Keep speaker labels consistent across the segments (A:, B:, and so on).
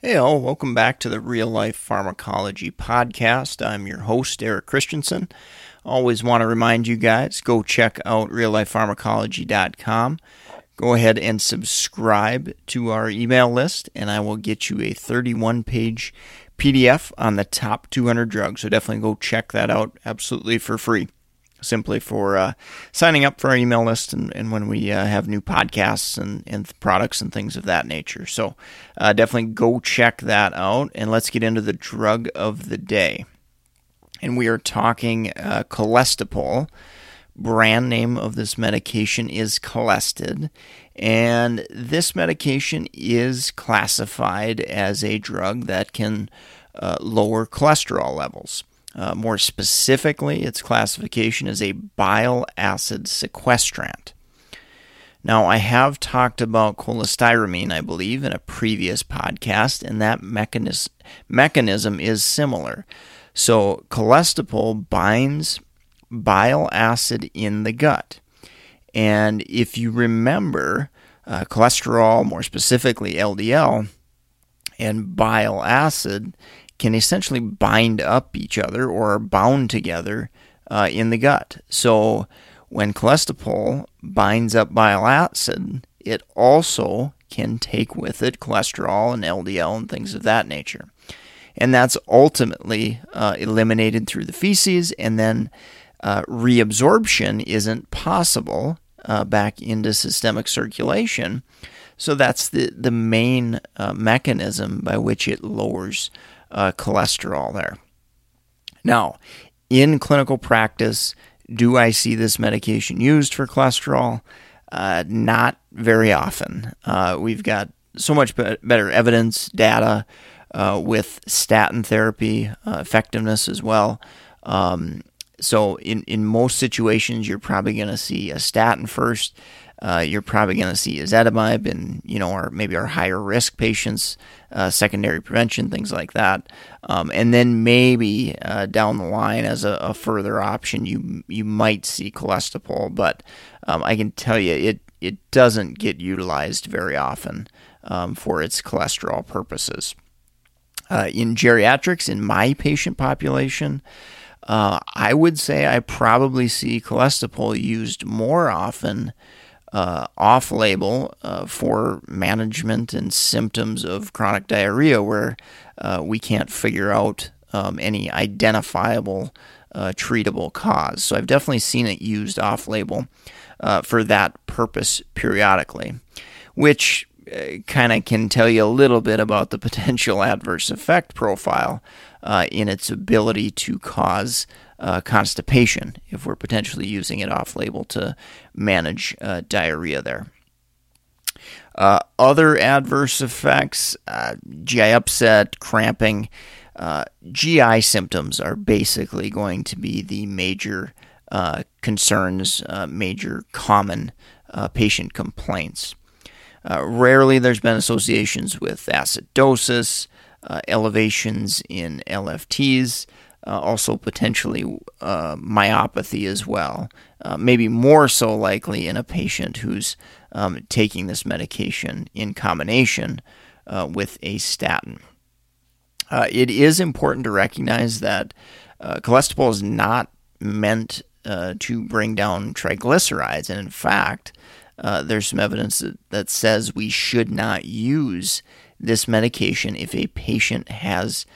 A: Hey, all, welcome back to the Real Life Pharmacology Podcast. I'm your host, Eric Christensen. Always want to remind you guys go check out reallifepharmacology.com. Go ahead and subscribe to our email list, and I will get you a 31 page PDF on the top 200 drugs. So definitely go check that out absolutely for free simply for uh, signing up for our email list and, and when we uh, have new podcasts and, and products and things of that nature. So uh, definitely go check that out. And let's get into the drug of the day. And we are talking uh. Brand name of this medication is Colestid. And this medication is classified as a drug that can uh, lower cholesterol levels. Uh, more specifically, its classification is a bile acid sequestrant. Now, I have talked about cholestyramine, I believe, in a previous podcast, and that mechanism, mechanism is similar. So, Colestipol binds bile acid in the gut. And if you remember, uh, cholesterol, more specifically LDL, and bile acid can essentially bind up each other or are bound together uh, in the gut. So when Colestipol binds up bile acid, it also can take with it cholesterol and LDL and things of that nature. And that's ultimately uh, eliminated through the feces, and then uh, reabsorption isn't possible uh, back into systemic circulation. So that's the, the main uh, mechanism by which it lowers uh, cholesterol there. Now, in clinical practice, do I see this medication used for cholesterol? Uh, not very often. Uh, we've got so much better evidence, data uh, with statin therapy uh, effectiveness as well. Um, so, in, in most situations, you're probably going to see a statin first. Uh, you're probably going to see ezetimibe in, you know, or maybe our higher risk patients, uh, secondary prevention, things like that. Um, and then maybe uh, down the line as a, a, further option, you you might see Colestipol, but um, I can tell you it it doesn't get utilized very often um, for its cholesterol purposes. Uh, in geriatrics, in my patient population, uh, I would say I probably see Colestipol used more often uh, off label uh, for management and symptoms of chronic diarrhea where uh, we can't figure out um, any identifiable uh, treatable cause. So I've definitely seen it used off label uh, for that purpose periodically, which uh, kind of can tell you a little bit about the potential adverse effect profile in its ability to cause uh, constipation if we're potentially using it off label to manage uh, diarrhea there. Uh, other adverse effects uh, GI upset, cramping, uh, GI symptoms are basically going to be the major uh, concerns, major common patient complaints. rarely there's been associations with acidosis, elevations in LFTs, uh, also potentially uh, myopathy as well. Uh, maybe more so likely in a patient who's um, taking this medication in combination uh, with a statin. Uh, it is important to recognize that uh, Colestipol is not meant to bring down triglycerides, and in fact, there's some evidence that, that says we should not use this medication if a patient has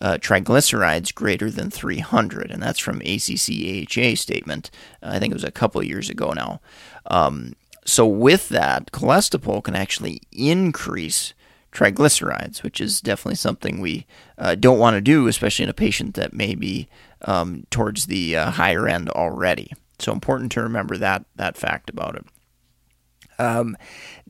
A: uh, triglycerides greater than 300, and that's from ACC AHA statement. I think it was a couple years ago now. Um, so with that, Colestipol can actually increase triglycerides, which is definitely something we uh, don't want to do, especially in a patient that may be um, towards the uh, higher end already. So important to remember that that fact about it. Um,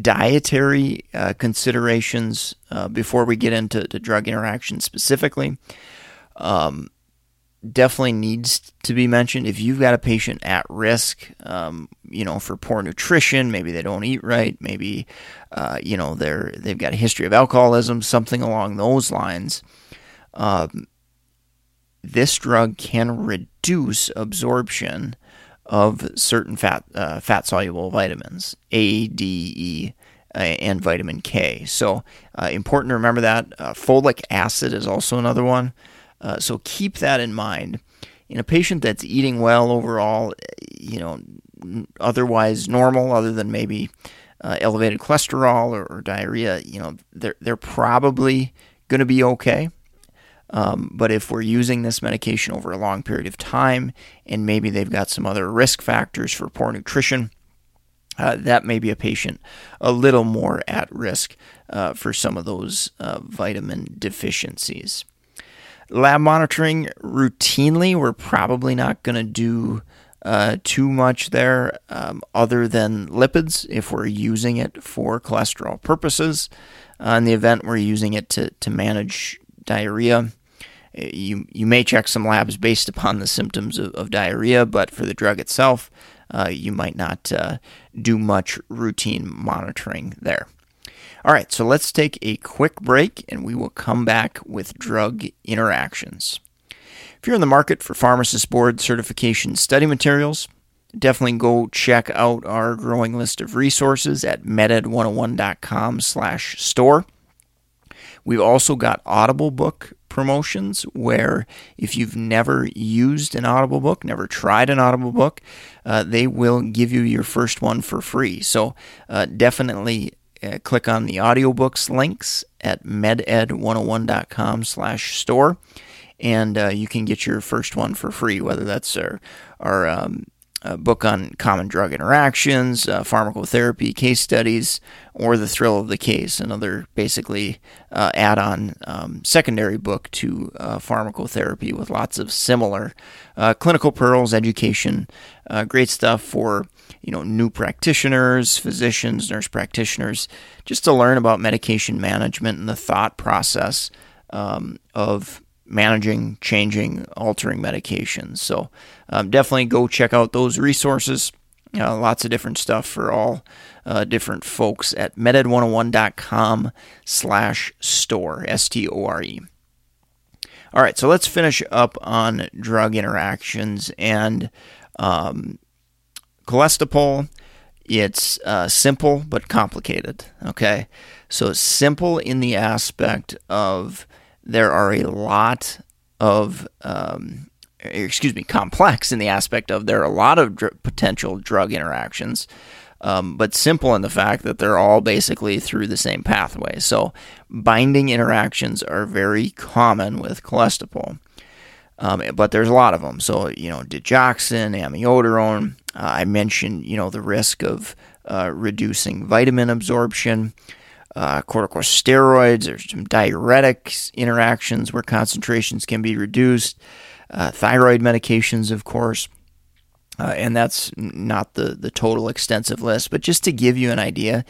A: dietary uh, considerations uh, before we get into drug interactions specifically. Um, definitely needs to be mentioned. If you've got a patient at risk, um, you know, for poor nutrition, maybe they don't eat right, maybe, uh, you know, they're they've got a history of alcoholism, something along those lines. Um, this drug can reduce absorption of certain fat uh, fat soluble vitamins, A, D, E, uh, and vitamin K. So uh, important to remember that. Uh, folic acid is also another one. Uh, so keep that in mind. In a patient that's eating well overall, you know, otherwise normal, other than maybe uh, elevated cholesterol or, or, diarrhea, you know, they're they're probably going to be okay. Um, but if we're using this medication over a long period of time, and maybe they've got some other risk factors for poor nutrition, uh, that may be a patient a little more at risk uh, for some of those uh, vitamin deficiencies. Lab monitoring routinely, we're probably not going to do uh, too much there um, other than lipids if we're using it for cholesterol purposes. Uh, in the event we're using it to, to manage diarrhea, you, you may check some labs based upon the symptoms of, of diarrhea, but for the drug itself, uh, you might not uh, do much routine monitoring there. All right, so let's take a quick break and we will come back with drug interactions. If you're in the market for pharmacist board certification study materials, definitely go check out our growing list of resources at meded101.com slash store. We've also got Audible book promotions where if you've never used an Audible book, never tried an Audible book, uh, they will give you your first one for free. So uh, definitely uh, click on the audiobooks links at meded101.com slash store and uh, you can get your first one for free whether that's our, our um, book on common drug interactions uh, pharmacotherapy case studies or the thrill of the case another basically uh, add-on um, secondary book to uh, pharmacotherapy with lots of similar uh, clinical pearls education great stuff for you know, new practitioners, physicians, nurse practitioners, just to learn about medication management and the thought process um, of managing, changing, altering medications. So um, definitely go check out those resources. Uh, lots of different stuff for all uh, different folks at meded101.com slash store, S-T-O-R-E. All right, so let's finish up on drug interactions and um, Colestipol, it's uh, simple but complicated. Okay, so simple in the aspect of there are a lot of, um, excuse me, complex in the aspect of there are a lot of dr- potential drug interactions. Um, but simple in the fact that they're all basically through the same pathway. So, binding interactions are very common with Colestipol. Um, but there's a lot of them. So, you know, digoxin, amiodarone. Uh, I mentioned, you know, the risk of uh, reducing vitamin absorption. Uh, corticosteroids, there's some diuretics interactions where concentrations can be reduced. Uh, thyroid medications, of course. Uh, and that's not the, the total extensive list, but just to give you an idea,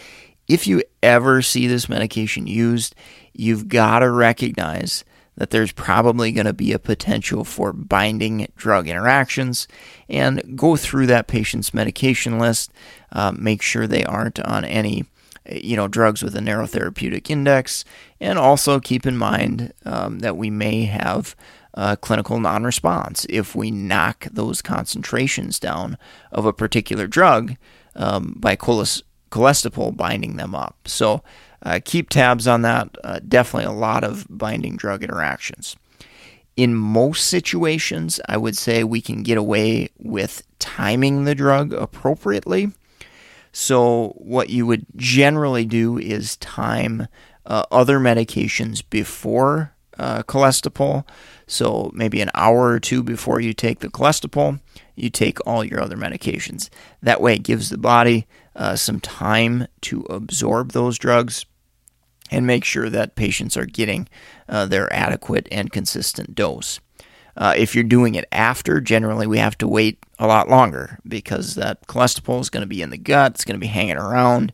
A: if you ever see this medication used, you've got to recognize that there's probably going to be a potential for binding drug interactions and go through that patient's medication list, uh, make sure they aren't on any you know drugs with a narrow therapeutic index, and also keep in mind um, that we may have uh, clinical non-response if we knock those concentrations down of a particular drug um, by Colestipol binding them up. So uh, keep tabs on that. Uh, definitely a lot of binding drug interactions. In most situations, I would say we can get away with timing the drug appropriately. So, what you would generally do is time uh, other medications before uh. So, maybe an hour or two before you take the Colestipol, you take all your other medications. That way, it gives the body uh, some time to absorb those drugs and make sure that patients are getting uh, their adequate and consistent dose. Uh, if you're doing it after, generally we have to wait a lot longer because that Colestipol is going to be in the gut, it's going to be hanging around,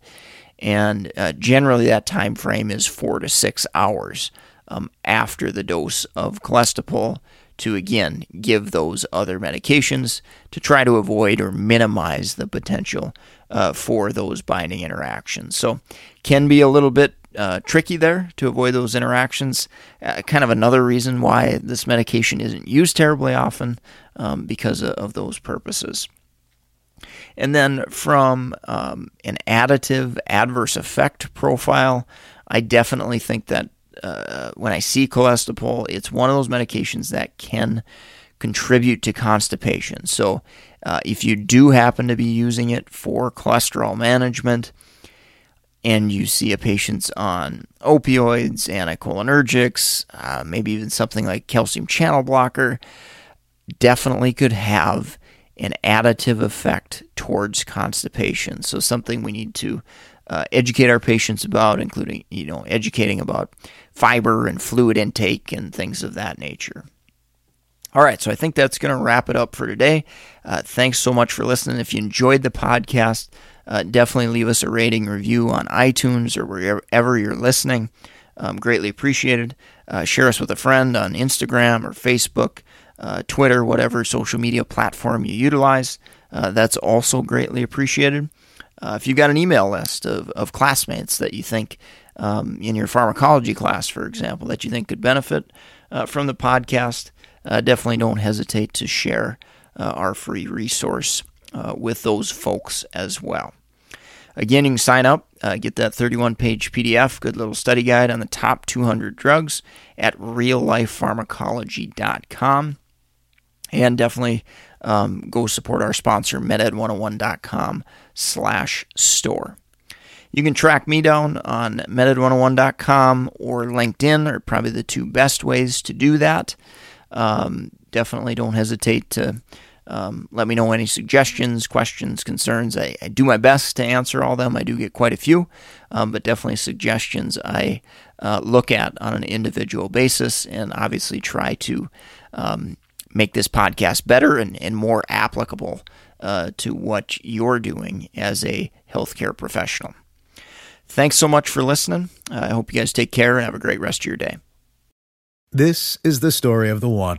A: and uh, generally that time frame is four to six hours um, after the dose of Colestipol to again give those other medications to try to avoid or minimize the potential uh, for those binding interactions. So, can be a little bit uh, tricky there to avoid those interactions. Uh, kind of another reason why this medication isn't used terribly often um, because of, of, those purposes. And then from um, an additive adverse effect profile, I definitely think that uh, when I see Colestipol, it's one of those medications that can contribute to constipation. So, uh, if you do happen to be using it for cholesterol management, and you see a patient's on opioids, anticholinergics, uh, maybe even something like calcium channel blocker, definitely could have an additive effect towards constipation. So something we need to uh, educate our patients about, including you know educating about fiber and fluid intake and things of that nature. All right, so I think that's going to wrap it up for today. Uh, thanks so much for listening. If you enjoyed the podcast, uh, definitely leave us a rating review on iTunes or wherever you're listening. Um, greatly appreciated. Uh, share us with a friend on Instagram or Facebook, uh, Twitter, whatever social media platform you utilize. Uh, that's also greatly appreciated. Uh, if you've got an email list of, of classmates that you think um, in your pharmacology class, for example, that you think could benefit uh, from the podcast, definitely don't hesitate to share our free resource uh, with those folks as well. Again, you can sign up, uh, get that 31 page PDF, good little study guide on the top 200 drugs at reallifepharmacology.com. And definitely um, go support our sponsor, meded101.com slash store. You can track me down on meded101.com or LinkedIn are probably the two best ways to do that. Um, definitely don't hesitate to um, let me know any suggestions, questions, concerns. I, I, do my best to answer all them. I do get quite a few, um, but definitely suggestions I uh, look at on an individual basis and obviously try to um, make this podcast better and, and more applicable uh, to what you're doing as a healthcare professional. Thanks so much for listening. I hope you guys take care and have a great rest of your day.
B: This is the story of the one.